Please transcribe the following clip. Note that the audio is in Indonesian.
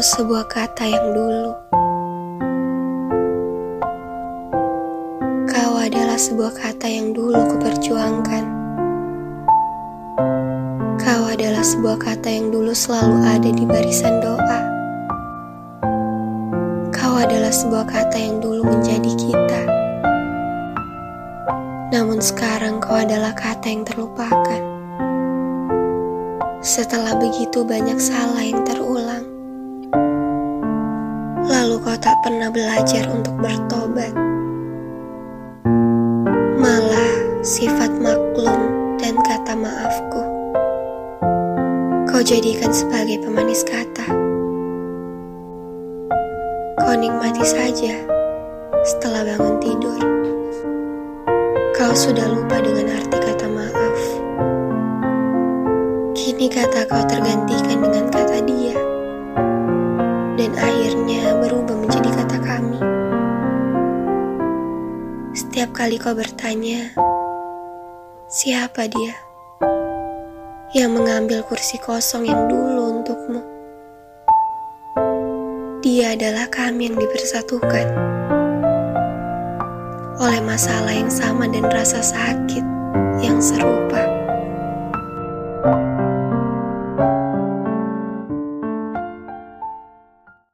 sebuah kata yang dulu. Kau adalah sebuah kata yang dulu kuperjuangkan. Kau adalah sebuah kata yang dulu selalu ada di barisan doa. Kau adalah sebuah kata yang dulu menjadi kita. Namun sekarang kau adalah kata yang terlupakan. Setelah begitu banyak salah yang terulang, lalu kau tak pernah belajar untuk bertobat. Malah sifat maklum dan kata maafku, kau jadikan sebagai pemanis kata. Kau nikmati saja setelah bangun tidur. Kau sudah lupa dengan arti kata maaf. Kini kata kau tergantikan dengan kata dia. Setiap kali kau bertanya, siapa dia yang mengambil kursi kosong yang dulu untukmu? Dia adalah kami yang dipersatukan oleh masalah yang sama dan rasa sakit yang serupa.